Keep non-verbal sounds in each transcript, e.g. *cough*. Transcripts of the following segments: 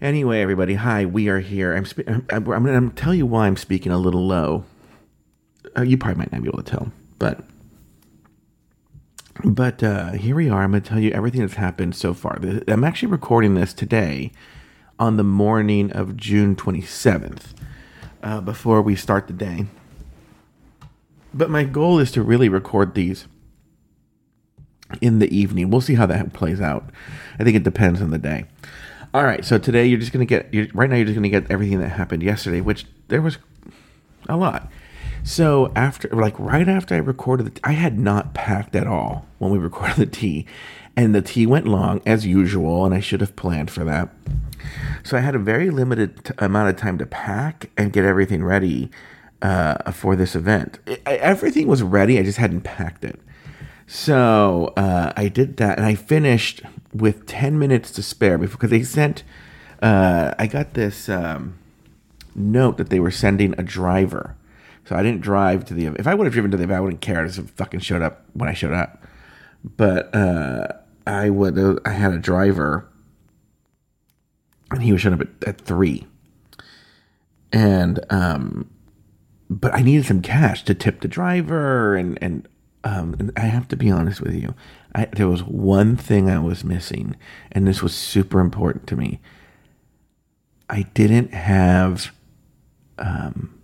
Anyway, everybody, hi, we are here. I'm, spe- I'm, I'm, I'm going to tell you why I'm speaking a little low. Uh, you probably might not be able to tell, but but uh, here we are. I'm going to tell you everything that's happened so far. I'm actually recording this today on the morning of June 27th uh, before we start the day. But my goal is to really record these in the evening. We'll see how that plays out. I think it depends on the day. All right, so today you're just gonna get you're, right now. You're just gonna get everything that happened yesterday, which there was a lot. So after, like right after I recorded, the, I had not packed at all when we recorded the tea, and the tea went long as usual, and I should have planned for that. So I had a very limited t- amount of time to pack and get everything ready uh, for this event. It, I, everything was ready, I just hadn't packed it. So uh, I did that, and I finished with ten minutes to spare because they sent. Uh, I got this um, note that they were sending a driver, so I didn't drive to the. If I would have driven to the event, I wouldn't care. I just fucking showed up when I showed up, but uh, I would. I had a driver, and he was showing up at, at three, and um, but I needed some cash to tip the driver and and um, I have to be honest with you. I, there was one thing I was missing, and this was super important to me. I didn't have, um,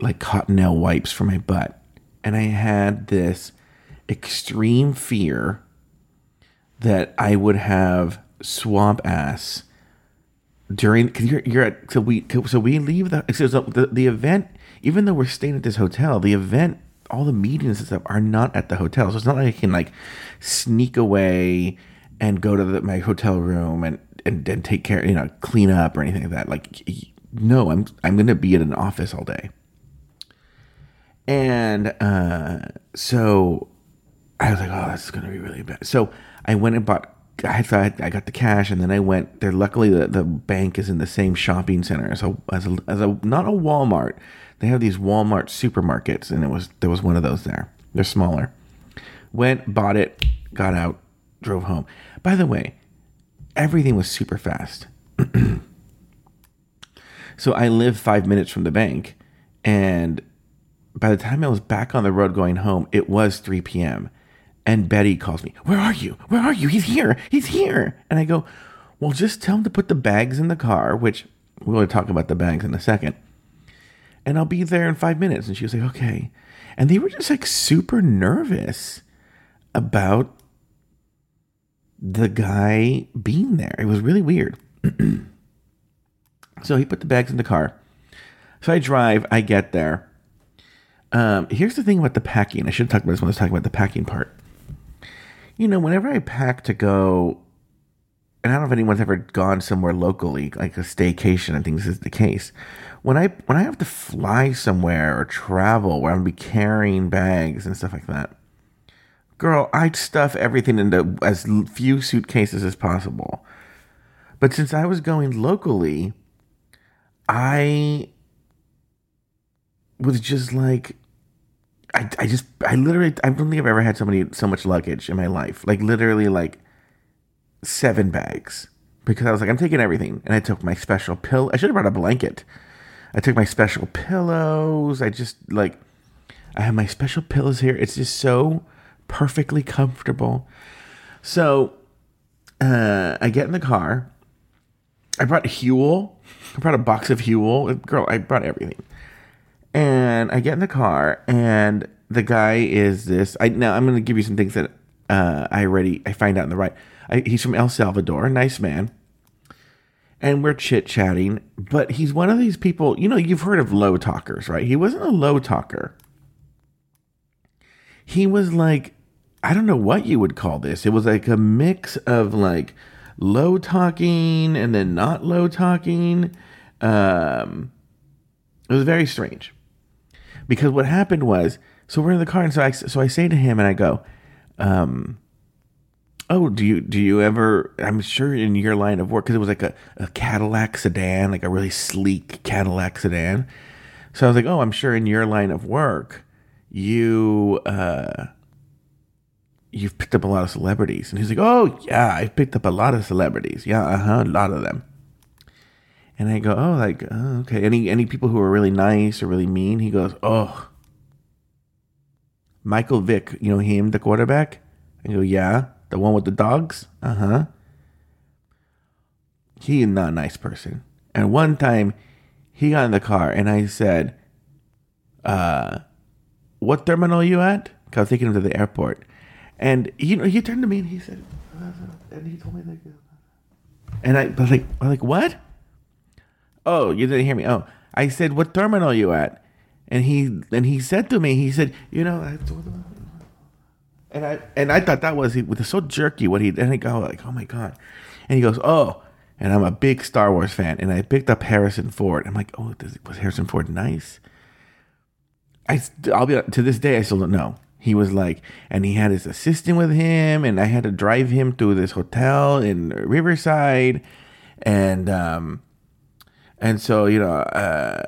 like cottonelle wipes for my butt, and I had this extreme fear that I would have swamp ass during because you're you're at so we so we leave the so the the event even though we're staying at this hotel the event all the meetings and stuff are not at the hotel. So it's not like I can like sneak away and go to the, my hotel room and, and and take care, you know, clean up or anything like that. Like, no, I'm I'm gonna be at an office all day. And uh, so I was like, oh, this is gonna be really bad. So I went and bought. I thought I got the cash, and then I went there. Luckily, the, the bank is in the same shopping center a, as a as a not a Walmart, they have these Walmart supermarkets, and it was there was one of those there. They're smaller. Went, bought it, got out, drove home. By the way, everything was super fast. *clears throat* so I live five minutes from the bank, and by the time I was back on the road going home, it was 3 p.m. And Betty calls me, Where are you? Where are you? He's here. He's here. And I go, Well, just tell him to put the bags in the car, which we're going to talk about the bags in a second and I'll be there in five minutes. And she was like, okay. And they were just like super nervous about the guy being there. It was really weird. *clears throat* so he put the bags in the car. So I drive, I get there. Um, here's the thing about the packing. I should talk about this when I was talking about the packing part. You know, whenever I pack to go, and I don't know if anyone's ever gone somewhere locally, like a staycation, I think this is the case when I when I have to fly somewhere or travel where I'm gonna be carrying bags and stuff like that, girl, I'd stuff everything into as few suitcases as possible. But since I was going locally, I was just like I, I just I literally I don't think I've ever had so many so much luggage in my life. Like literally like seven bags. Because I was like, I'm taking everything. And I took my special pill. I should have brought a blanket. I took my special pillows. I just like I have my special pillows here. It's just so perfectly comfortable. So uh, I get in the car. I brought Huel. I brought a box of Huel. Girl, I brought everything. And I get in the car, and the guy is this. I now I'm going to give you some things that uh, I already I find out in the right. I, he's from El Salvador, nice man and we're chit chatting. But he's one of these people, you know, you've heard of low talkers, right? He wasn't a low talker. He was like, I don't know what you would call this. It was like a mix of like low talking and then not low talking. Um, it was very strange because what happened was, so we're in the car, and so I so I say to him, and I go, um, oh do you do you ever i'm sure in your line of work because it was like a, a cadillac sedan like a really sleek cadillac sedan so i was like oh i'm sure in your line of work you uh you've picked up a lot of celebrities. And he's like, oh, yeah, I've picked up a lot of celebrities. Yeah, uh-huh, a lot of them. And I go, oh, like, oh, okay. Any any people who are really nice or really mean? He goes, oh, Michael Vick, you know him, the quarterback? I go, yeah, the one with the dogs? Uh huh. He is not a nice person. And one time he got in the car and I said, uh, what terminal are you at? Cause I was taking him to the airport. And you know, he turned to me and he said, and he told me like, and I was like, I was like, what? Oh, you didn't hear me. Oh, I said, what terminal are you at? And he and he said to me, he said, you know, I told him, and I and I thought that was he was so jerky what he and I go like, oh my god, and he goes, oh, and I'm a big Star Wars fan, and I picked up Harrison Ford. I'm like, oh, does, was Harrison Ford nice? I I'll be to this day I still don't know. He was like, and he had his assistant with him, and I had to drive him to this hotel in Riverside, and um, and so you know, uh,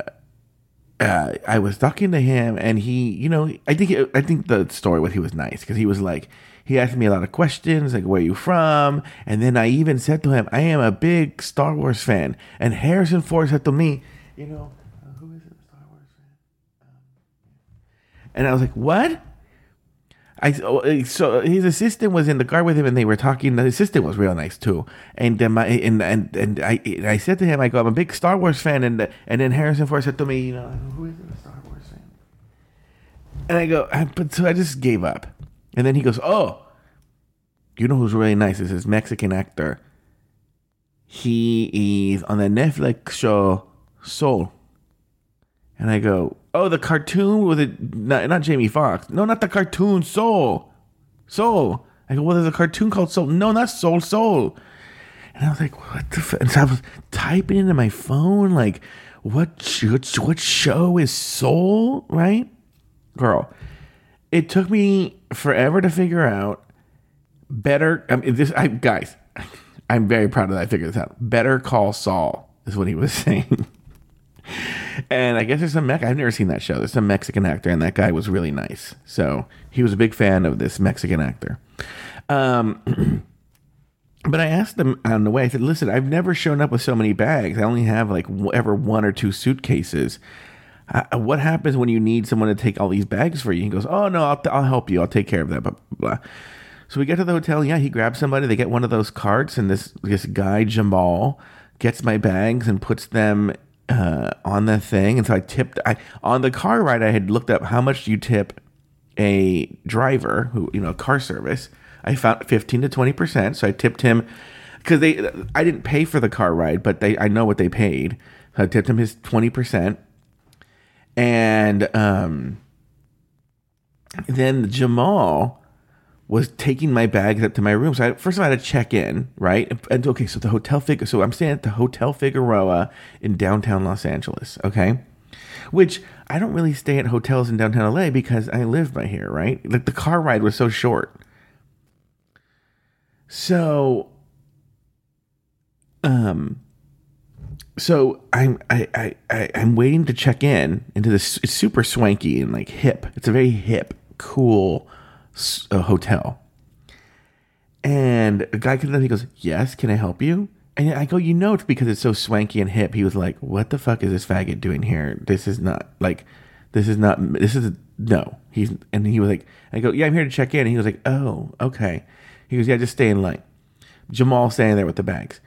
uh, I was talking to him, and he, you know, I think I think the story was he was nice because he was like, he asked me a lot of questions, like where are you from, and then I even said to him, I am a big Star Wars fan, and Harrison Ford said to me, you know, uh, who is it, Star Wars fan? Um, and I was like, what? I oh, eh, so uh, his assistant was in the car with him, and they were talking. The assistant was real nice too, and um, then my and and and I I said to him, I go, I'm a big Star Wars fan, and and then Harrison Ford said to me, you know, who is a Star Wars fan? And I go, I, but so I just gave up, and then he goes, oh, you know who's really nice is this Mexican actor. He is on the Netflix show Soul. And I go, oh, the cartoon with it, not, not Jamie Foxx. No, not the cartoon, Soul. Soul. I go, well, there's a cartoon called Soul. No, not Soul, Soul. And I was like, what the f-? And so I was typing into my phone, like, what, what, what show is Soul, right? Girl, it took me forever to figure out. Better, I mean, this, I, guys, *laughs* I'm very proud that I figured this out. Better call Saul is what he was *laughs* saying and I guess there's some Mex. I've never seen that show. There's some Mexican actor, and that guy was really nice. So he was a big fan of this Mexican actor. Um, *clears throat* but I asked them on the way. I said, "Listen, I've never shown up with so many bags. I only have like ever one or two suitcases. What happens when you need someone to take all these bags for you?" He goes, "Oh no, I'll, I'll help you. I'll take care of that." Blah, blah. So we get to the hotel. Yeah, he grabs somebody. They get one of those carts, and this this guy Jamal gets my bags and puts them uh, on the thing, and so I tipped. I on the car ride, I had looked up how much you tip a driver who you know car service. I found fifteen to twenty percent, so I tipped him because they. I didn't pay for the car ride, but they. I know what they paid. So I tipped him his twenty percent, and um, then Jamal was taking my bags up to my room. So I, first of all, I had to check in, right? And, and okay, so the hotel figure. So I'm staying at the Hotel Figueroa in downtown Los Angeles. Okay, which I don't really stay at hotels in downtown LA because I live by here, right? Like the car ride was so short. So, um, so I'm I, I, I I'm waiting to check in into this. It's super swanky and like hip. It's a very hip, cool a hotel. And a guy comes up, and he goes, Yes, can I help you? And I go, You know, it's because it's so swanky and hip. He was like, What the fuck is this faggot doing here? This is not like, this is not, this is, no. He's, and he was like, I go, Yeah, I'm here to check in. And he was like, Oh, okay. He goes, Yeah, just stay in line. Jamal standing there with the bags.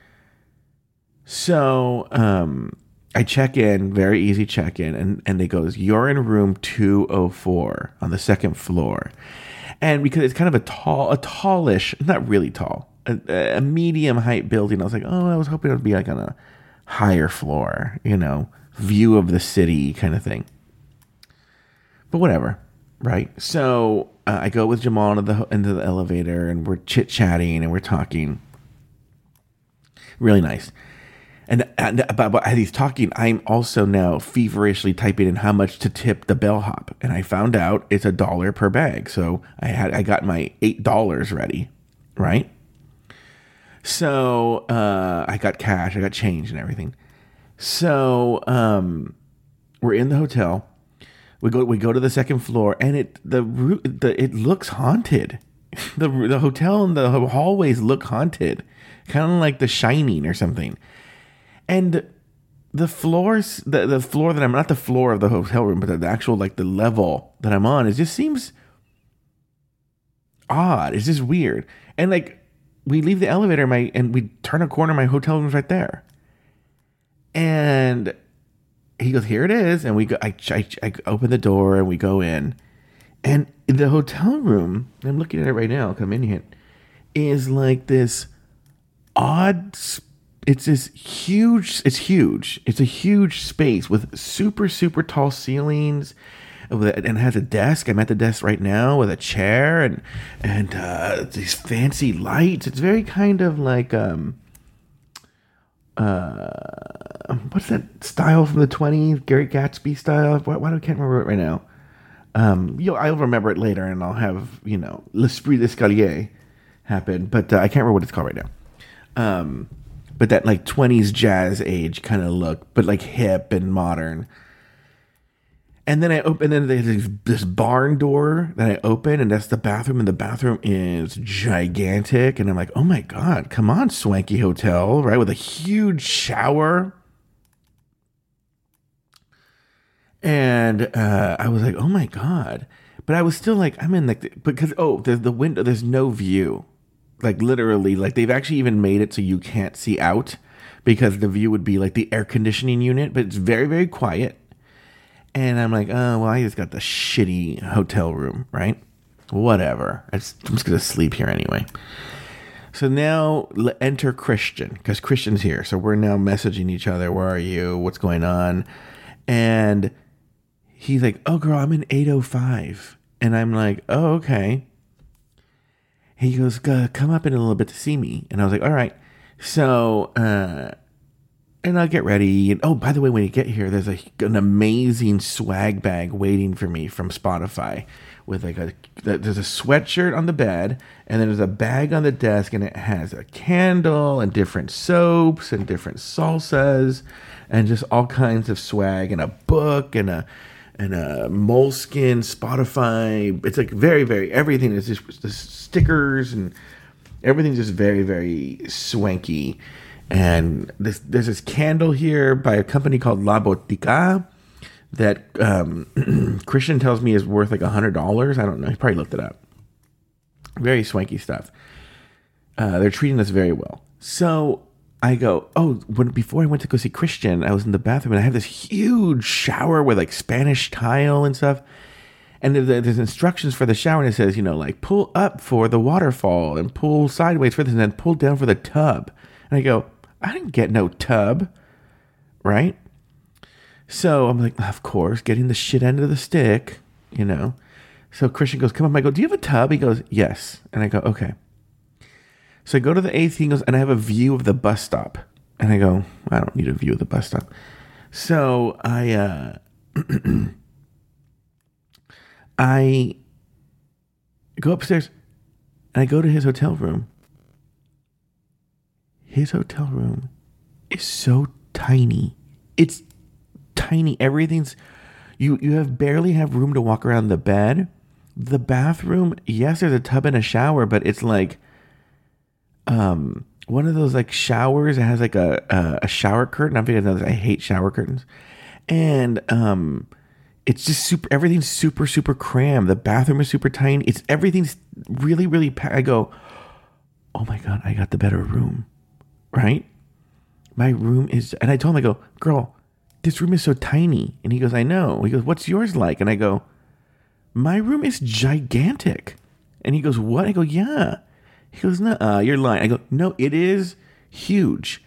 So, um, I check in, very easy check in, and, and they goes, You're in room 204 on the second floor and because it's kind of a tall, a tallish, not really tall, a, a medium height building. I was like, oh, I was hoping it would be like on a higher floor, you know, view of the city kind of thing. But whatever, right? So uh, I go with Jamal into the into the elevator, and we're chit chatting and we're talking. Really nice. And, and about, as he's talking, I'm also now feverishly typing in how much to tip the bellhop, and I found out it's a dollar per bag. So I had I got my eight dollars ready, right? So uh, I got cash, I got change and everything. So um, we're in the hotel. We go we go to the second floor, and it the the it looks haunted. *laughs* the the hotel and the hallways look haunted, kind of like The Shining or something. And the floors, the the floor that I'm not the floor of the hotel room, but the, the actual like the level that I'm on, it just seems odd. It's just weird. And like we leave the elevator, my and we turn a corner, my hotel room's right there. And he goes, "Here it is," and we go. I, I, I open the door and we go in, and the hotel room. I'm looking at it right now. Come in here, is like this odd. It's this huge. It's huge. It's a huge space with super super tall ceilings and has a desk. I'm at the desk right now with a chair and and uh, these fancy lights. It's very kind of like um uh what's that style from the 20s? Gary Gatsby style. Why, why do I can't remember it right now? Um, you I'll remember it later, and I'll have you know l'esprit d'escalier happen, but uh, I can't remember what it's called right now. Um, but that like 20s jazz age kind of look, but like hip and modern. And then I open, and then there's this barn door that I open, and that's the bathroom, and the bathroom is gigantic. And I'm like, oh my God, come on, swanky hotel, right? With a huge shower. And uh, I was like, oh my God. But I was still like, I'm in like, because, oh, there's the window, there's no view. Like, literally, like, they've actually even made it so you can't see out because the view would be like the air conditioning unit, but it's very, very quiet and I'm like, oh, well, I just got the shitty hotel room, right? Whatever. I'm just to sleep here anyway. So now enter Christian because Christian's here. So we're now messaging each other. Where are you? What's going on? And he's like, oh, girl, I'm in 805. And I'm like, oh, okay. He goes, come up in a little bit to see me. And I was like, all right. So, uh, and I'll get ready. And oh, by the way, when you get here, there's a, an amazing swag bag waiting for me from Spotify with like a there's a sweatshirt on the bed and then there's a bag on the desk and it has a candle and different soaps and different salsas and just all kinds of swag and a book and a and a moleskin spotify it's like very very everything is just the stickers and everything's just very very swanky and this, there's this candle here by a company called La Botica that um, *clears throat* Christian tells me is worth like a hundred dollars. I don't know. He probably looked it up. Very swanky stuff. Uh, they're treating us very well. So I go, oh, when before I went to go see Christian, I was in the bathroom and I have this huge shower with like Spanish tile and stuff. And there's instructions for the shower, and it says, you know, like pull up for the waterfall and pull sideways for this, and then pull down for the tub. And I go, I didn't get no tub, right? So I'm like, of course, getting the shit end of the stick, you know. So Christian goes, come on. I go, do you have a tub? He goes, yes. And I go, okay. So I go to the eighth. He goes, and I have a view of the bus stop. And I go, I don't need a view of the bus stop. So I, uh, *clears throat* I go upstairs and I go to his hotel room his hotel room is so tiny. It's tiny. Everything's you you have barely have room to walk around the bed. The bathroom, yes, there's a tub and a shower, but it's like um one of those like showers that has like a a, a shower curtain. I'm thinking I hate shower curtains. And um it's just super everything's super super crammed. The bathroom is super tiny. It's everything's really really. I go, "Oh my god, I got the better room." right? My room is, and I told him, I go, girl, this room is so tiny. And he goes, I know. He goes, what's yours like? And I go, my room is gigantic. And he goes, what? I go, yeah. He goes, no, uh, you're lying. I go, no, it is huge.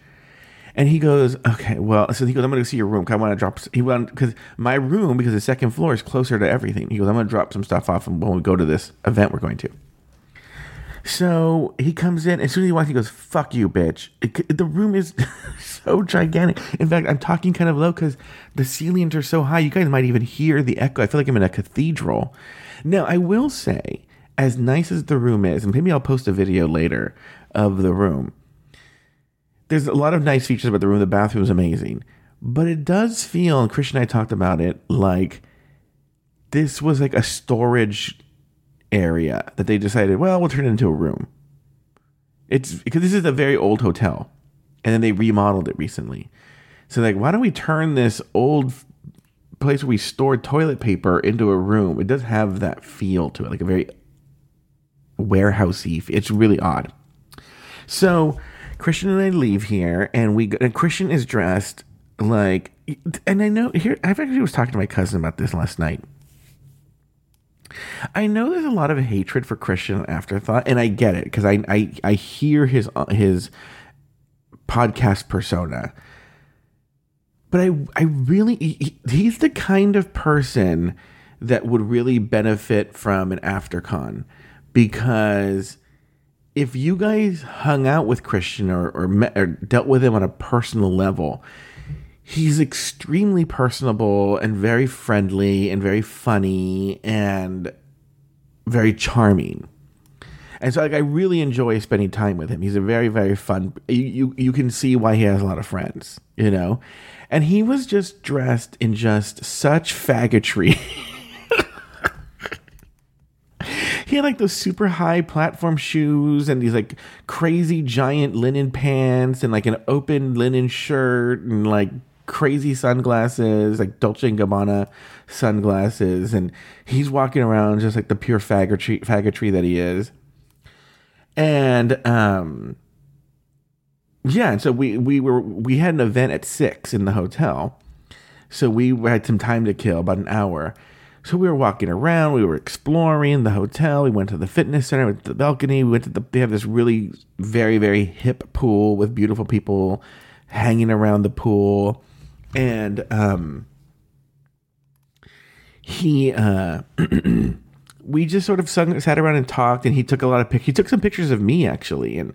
And he goes, okay, well, so he goes, I'm going to see your room. Cause I want to drop, he went, because my room, because the second floor is closer to everything. He goes, I'm going to drop some stuff off when we go to this event we're going to. So he comes in. As soon as he walks, he goes, "Fuck you, bitch." It, the room is *laughs* so gigantic. In fact, I'm talking kind of low because the ceilings are so high. You guys might even hear the echo. I feel like I'm in a cathedral. Now, I will say, as nice as the room is, and maybe I'll post a video later of the room. There's a lot of nice features about the room. The bathroom is amazing, but it does feel. And Christian and I talked about it like this was like a storage area that they decided, well, we'll turn it into a room. It's because this is a very old hotel, and then they remodeled it recently. So like, why don't we turn this old place where we stored toilet paper into a room? It does have that feel to it, like a very warehousey. It's really odd. So Christian and I leave here, and we go, and Christian is dressed like, and I know here. I actually was talking to my cousin about this last night. I know there's a lot of hatred for Christian Afterthought, and I get it because I, I I hear his his podcast persona, but I I really he, he's the kind of person that would really benefit from an AfterCon because if you guys hung out with Christian or or, met, or dealt with him on a personal level, he's extremely personable and very friendly and very funny and very charming. And so like I really enjoy spending time with him. He's a very very fun you, you you can see why he has a lot of friends, you know. And he was just dressed in just such faggotry. *laughs* he had like those super high platform shoes and these like crazy giant linen pants and like an open linen shirt and like crazy sunglasses, like Dolce and Gabbana sunglasses, and he's walking around just like the pure faggotry, faggotry that he is. And um, yeah, and so we we were we had an event at six in the hotel, so we had some time to kill, about an hour. So we were walking around, we were exploring the hotel. We went to the fitness center, went to the balcony. We went to the. They have this really very very hip pool with beautiful people hanging around the pool, and um, he uh, *clears throat* we just sort of sung, sat around and talked. And he took a lot of pic. He took some pictures of me actually, and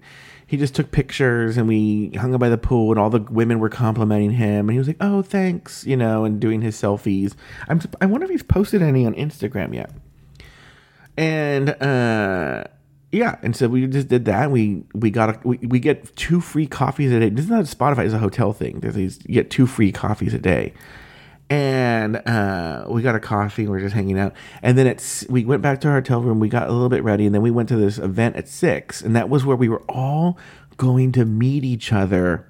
he just took pictures and we hung out by the pool and all the women were complimenting him and he was like oh thanks you know and doing his selfies i'm i wonder if he's posted any on instagram yet and uh yeah and so we just did that we we got a, we, we get two free coffees a day this is not spotify it's a hotel thing there's these you get two free coffees a day and uh, we got a coffee. We are just hanging out, and then it's we went back to our hotel room. We got a little bit ready, and then we went to this event at six, and that was where we were all going to meet each other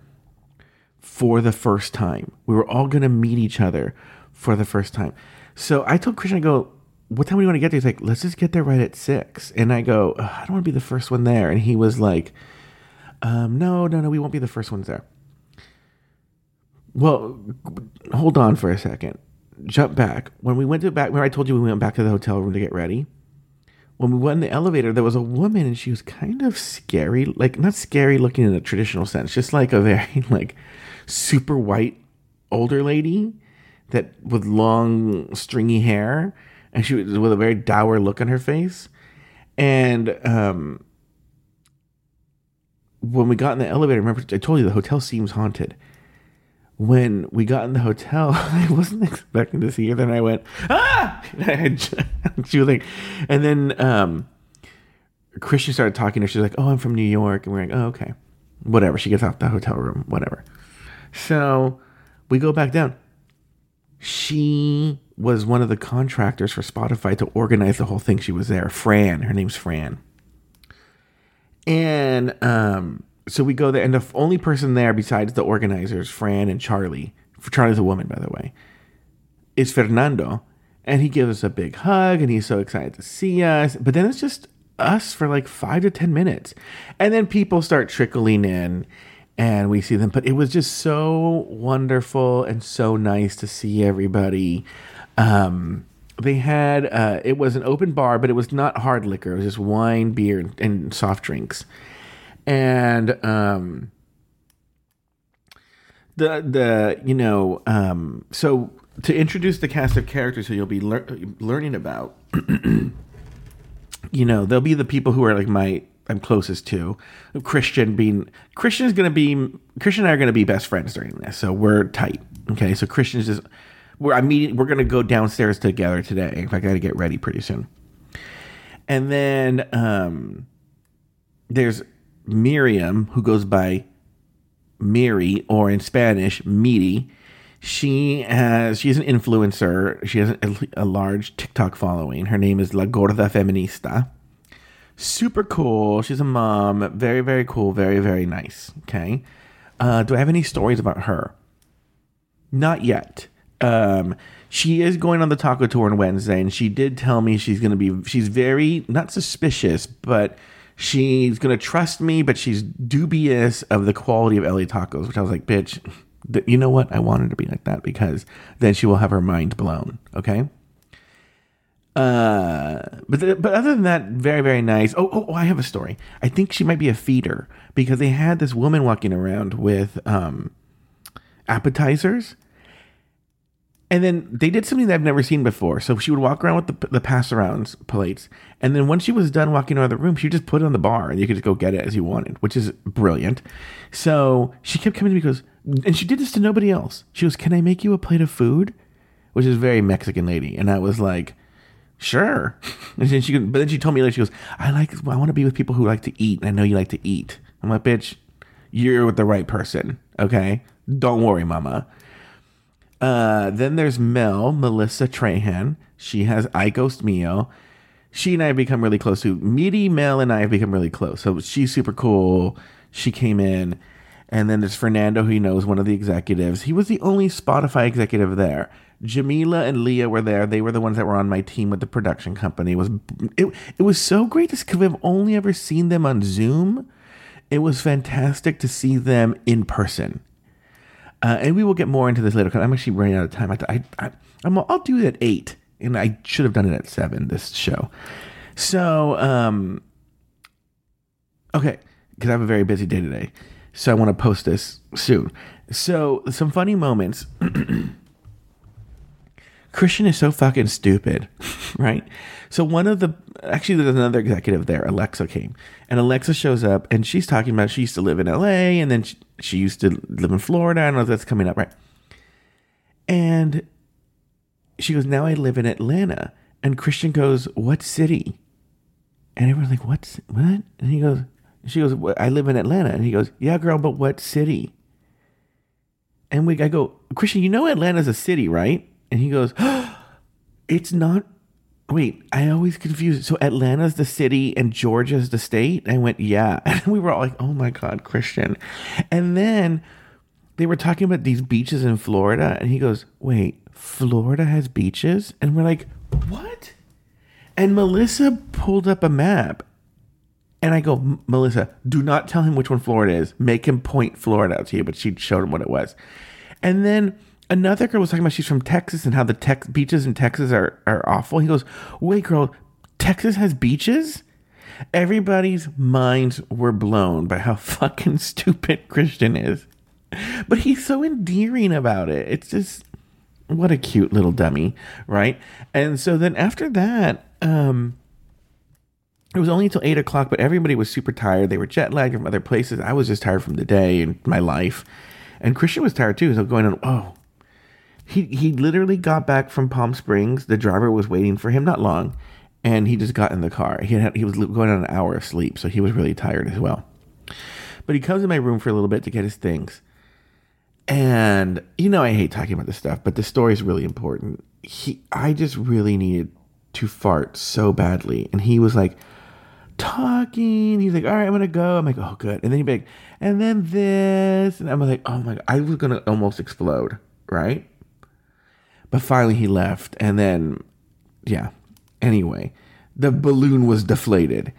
for the first time. We were all going to meet each other for the first time. So I told Christian, I go, "What time do you want to get there?" He's like, "Let's just get there right at 6. And I go, "I don't want to be the first one there," and he was like, um, "No, no, no, we won't be the first ones there." Well, hold on for a second. Jump back. When we went to back, where I told you we went back to the hotel room to get ready. When we went in the elevator, there was a woman, and she was kind of scary, like not scary looking in a traditional sense, just like a very *laughs* like super white older lady that with long stringy hair, and she was with a very dour look on her face, and um. When we got in the elevator, remember I told you the hotel seems haunted when we got in the hotel, *laughs* I wasn't expecting to see her. Then I went, ah! *laughs* *laughs* she was like, and then um, Christian started talking to her. She's like, oh, I'm from New York. And we're like, oh, okay. Whatever. She gets off the hotel room, whatever. So we go back down. She was one of the contractors for Spotify to organize the whole thing. She was there. Fran. Her name's Fran. And um, so we go there, and the only person there besides the organizers, Fran and Charlie, Charlie's a woman, by the way, is Fernando. And he gives us a big hug, and he's so excited to see us. But then it's just us for like five to 10 minutes. And then people start trickling in, and we see them. But it was just so wonderful and so nice to see everybody. Um, they had, uh, it was an open bar, but it was not hard liquor, it was just wine, beer, and soft drinks and um, the the you know um, so to introduce the cast of characters who you'll be lear- learning about, *clears throat* you know, they'll be the people who are like my I'm closest to. Christian being Christian is going to be Christian and I are going to be best friends during this, so we're tight. Okay, so Christian is just we're I'm meeting. We're going to go downstairs together today. In fact, I got to get ready pretty soon. And then um, there's Miriam, who goes by Miri, or in Spanish, Miri. She has she's an influencer. She has a, a large TikTok following. Her name is La Gorda Feminista. Super cool. She's a mom. Very very cool. Very very nice. Okay. Uh, do I have any stories about her? Not yet. Um, she is going on the taco tour on Wednesday, and she did tell me she's going to be. She's very not suspicious, but she's to trust me, but she's dubious of the quality of LA tacos. Which I was like, bitch you know what? I want her to be like that because then she will have her mind blown. Okay. Uh, but but other than that, very very nice. Oh, oh, oh, I have a story. I think she might be a feeder because they had this woman walking around with um appetizers, and then they did something that I've never seen before. So she would walk around with the the pass arounds plates, and then once she was done walking around the room, she would just put it on the bar, and you could just go get it as you wanted, which is brilliant. So she kept coming to me because and she did this to nobody else. She goes, "Can I make you a plate of food?" Which is very Mexican lady, and I was like, "Sure." *laughs* And then she, but then she told me later, she goes, "I like, I want to be with people who like to eat, and I know you like to eat." I'm like, "Bitch, you're with the right person, okay? Don't worry, mama." Uh, then there's Mel, Melissa Trahan. She has I Ghost Mio. She and I have become really close. To Meaty Mel and I have become really close. So she's super cool. She came in and then there's Fernando, who knows, one of the executives. He was the only Spotify executive there. Jamila and Leah were there. They were the ones that were on my team with the production company. It was it, it was so great to because I've only ever seen them on Zoom. It was fantastic to see them in person. Uh, and we will get more into this later because I'm actually running out of time. I, I, I, I'm, I'll do it at eight, and I should have done it at seven. This show, so um, okay, because I have a very busy day today. So I want to post this soon. So some funny moments. *clears throat* Christian is so fucking stupid, right? So one of the actually there's another executive there. Alexa came, and Alexa shows up, and she's talking about she used to live in L.A. and then she, she used to live in Florida. I don't know if that's coming up, right? And she goes, "Now I live in Atlanta." And Christian goes, "What city?" And everyone's like, "What's what?" And he goes, she goes, I live in Atlanta. And he goes, Yeah, girl, but what city? And we, I go, Christian, you know Atlanta's a city, right? And he goes, oh, *gasps* It's not. Wait, I always confuse. it. So Atlanta's the city and Georgia's the state? I went, Yeah. *laughs* And we were all like, Oh my God, Christian. And then they were talking about these beaches in Florida. And he goes, Wait, Florida has beaches? And we're like, What? And Melissa pulled up a map and I go, Melissa, do not tell him which one Florida is. Make him point Florida out to you. But she showed him what it was. And then another girl was talking about she's from Texas and how the tex- beaches in Texas are, are awful. He goes, wait, girl, Texas has beaches? Everybody's minds were blown by how *laughs* fucking stupid Christian is. But he's so endearing about it. It's just, what a cute little dummy, right? And so then after that, um, it was only until eight o'clock, but everybody was super tired. They were jet lagged from other places. I was just tired from the day and my life. And Christian was tired too. So going on, oh, he, he literally got back from Palm Springs. The driver was waiting for him, not long. And he just got in the car. He had, he was going on an hour of sleep. So he was really tired as well. But he comes in my room for a little bit to get his things. And you know, I hate talking about this stuff, but the story is really important. He, I just really needed to fart so badly. And he was like, talking. He's like, all right, I'm gonna go. I'm like, oh, good. And then he'd be like, and then this, and I'm like, oh my god, I was gonna almost explode, right? But finally, he left, and then, yeah. Anyway, the balloon was deflated.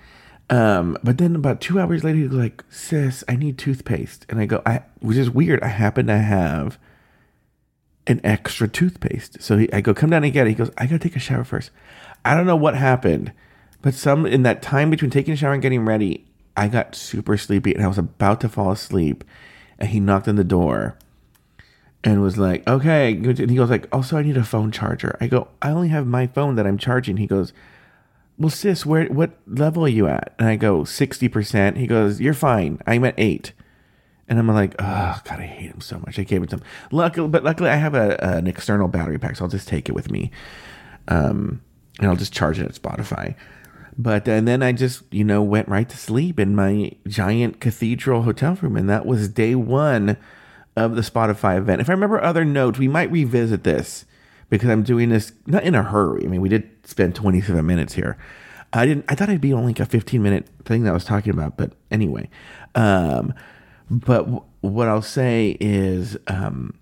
Um, but then about two hours later, he was like, sis, I need toothpaste, and I go, I, which is weird. I happen to have an extra toothpaste, so he, I go, come down and get it. He goes, I gotta take a shower first. I don't know what happened but some in that time between taking a shower and getting ready, I got super sleepy and I was about to fall asleep. And he knocked on the door and was like, okay. And he goes like, also, I need a phone charger. I go, I only have my phone that I'm charging. He goes, well, sis, where, what level are you at? And I go, 60%. He goes, you're fine. I'm at eight. And I'm like, oh, God, I hate him so much. I gave it to him. Luckily, but luckily I have a, an external battery pack, so I'll just take it with me. Um, and I'll just charge it at Spotify. But and then I just you know went right to sleep in my giant cathedral hotel room, and that was day one of the Spotify event. If I remember other notes, we might revisit this because I'm doing this not in a hurry. I mean, we did spend 27 minutes here. I didn't. I thought it'd be only like a 15 minute thing that I was talking about, but anyway. Um, but w- what I'll say is um,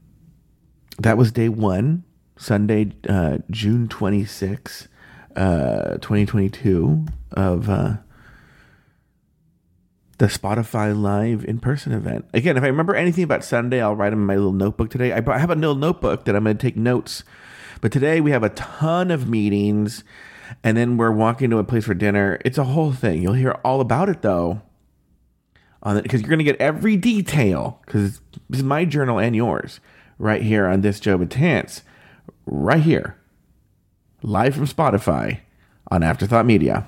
that was day one, Sunday, uh, June 26, uh, 2022 of uh, the Spotify Live in person event. Again, if I remember anything about Sunday, I'll write them in my little notebook today. I brought- I have a little notebook that I'm going to take notes. But today we have a ton of meetings, and then we're walking to a place for dinner. It's a whole thing. You'll hear all about it though, on because you're going to get every detail. Because this is my journal and yours right here on this Joe Betance, right here, live from Spotify on Afterthought Media.